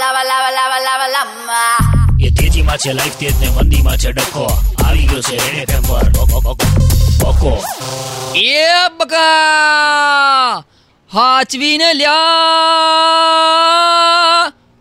lava, લાવા લાવા લાવા lava. એ તેજીમાં છે લાઈફ તેજ ને મંદીમાં છે ડખો. આવી ગયો છે રેડે ટેમ્પર પર. બકો એ બકા! હાચવીને લ્યા.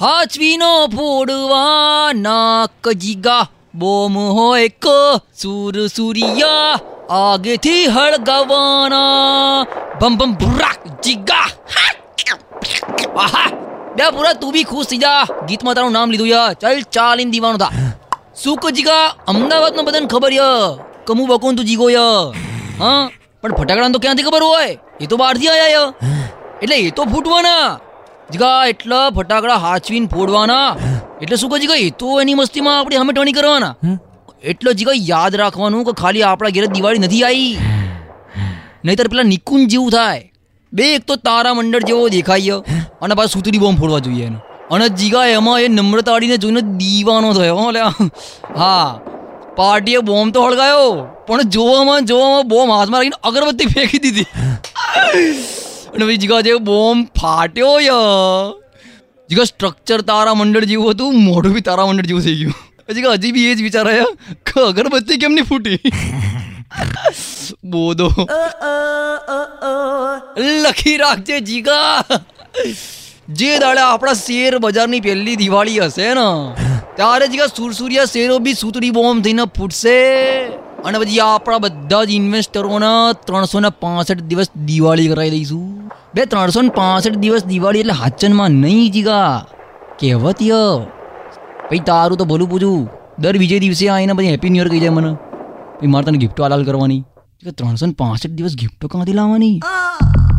હાચવીનો ફોડવા નાક જીગા. બોમ હોય ક સુર સુરિયા. આગેથી હળગાવાના. બમ બમ ભુરાક જીગા. આહા. બે પૂરા, તું બી ખુશ થઈ જા. ગીતમાં તારું નામ લીધું યા ચાલ, ચાલીને દીવાનું થા. શું ક જીગા? અમદાવાદનો બધાને ખબર ય કમુ બકોન તું જીગો ય હા? પણ ફટાકડા તો ક્યાંથી ખબર હોય? એ તો બહારથી આયા ય એટલે એ તો ફૂટવાના. જીગા, એટલા ફટાકડા હાચવીને ફોડવાના. એટલે શું જીગા? એ તો એની મસ્તીમાં આપણે હમે ટણી કરવાના. એટલે જીગા, યાદ રાખવાનું કે ખાલી આપણા ઘેર દિવાળી નથી આવી નહીતર પેલા નિકુંજ જેવું થાય. બે એક તો તારા મંડળ જેવો દેખાય અને પાછું સુતરી બોમ્બ ફોડવા જોઈએ એનો. અને જીગા એમાં એ નમ્રતાડીને જોઈને દીવાનો થયો હો લ્યા હા. પાર્ટીએ બોમ્બ તો હળગાયો પણ જોવામાં જોવામાં બોમ્બ હાથમાં રાખીને અગરબત્તી ફેંકી દીધી. અને પછી જીગા જે બોમ્બ ફાટ્યો ય જીગા સ્ટ્રક્ચર તારા મંડળ જેવું હતું મોઢું બી તારા મંડળ જેવું થઈ ગયું. પછી હજી બી એ જ વિચારાય કે અગરબત્તી કેમ નહીં ફૂટી? બોધો. લખી રાખજે જીગા. જે દાડે આપણા શેર બજારની પહેલી દિવાળી હશે ને, ત્યારે જીગા સુરસુરિયા શેરો બી સુતરી બોમ્બ થઈને ફૂટશે. અને પછી આપણા બધા જ ઇન્વેસ્ટરોના ત્રણસો ને પાસઠ દિવસ દિવાળી કરાવી દઈશું. બે, ત્રણસો ને પાસઠ દિવસ દિવાળી એટલે હાચનમાં નહીં જીગા. કહેવત ભાઈ, તારું તો ભલું પૂછું. દર વિજય દિવસે આવીને પછી હેપી ન્યુ યર કહી જાય મને. મારે તને ગિફ્ટો આલાલ કરવાની. ત્રણસો ને પાસઠ દિવસ ગિફ્ટો ક્યાંથી લાવવાની?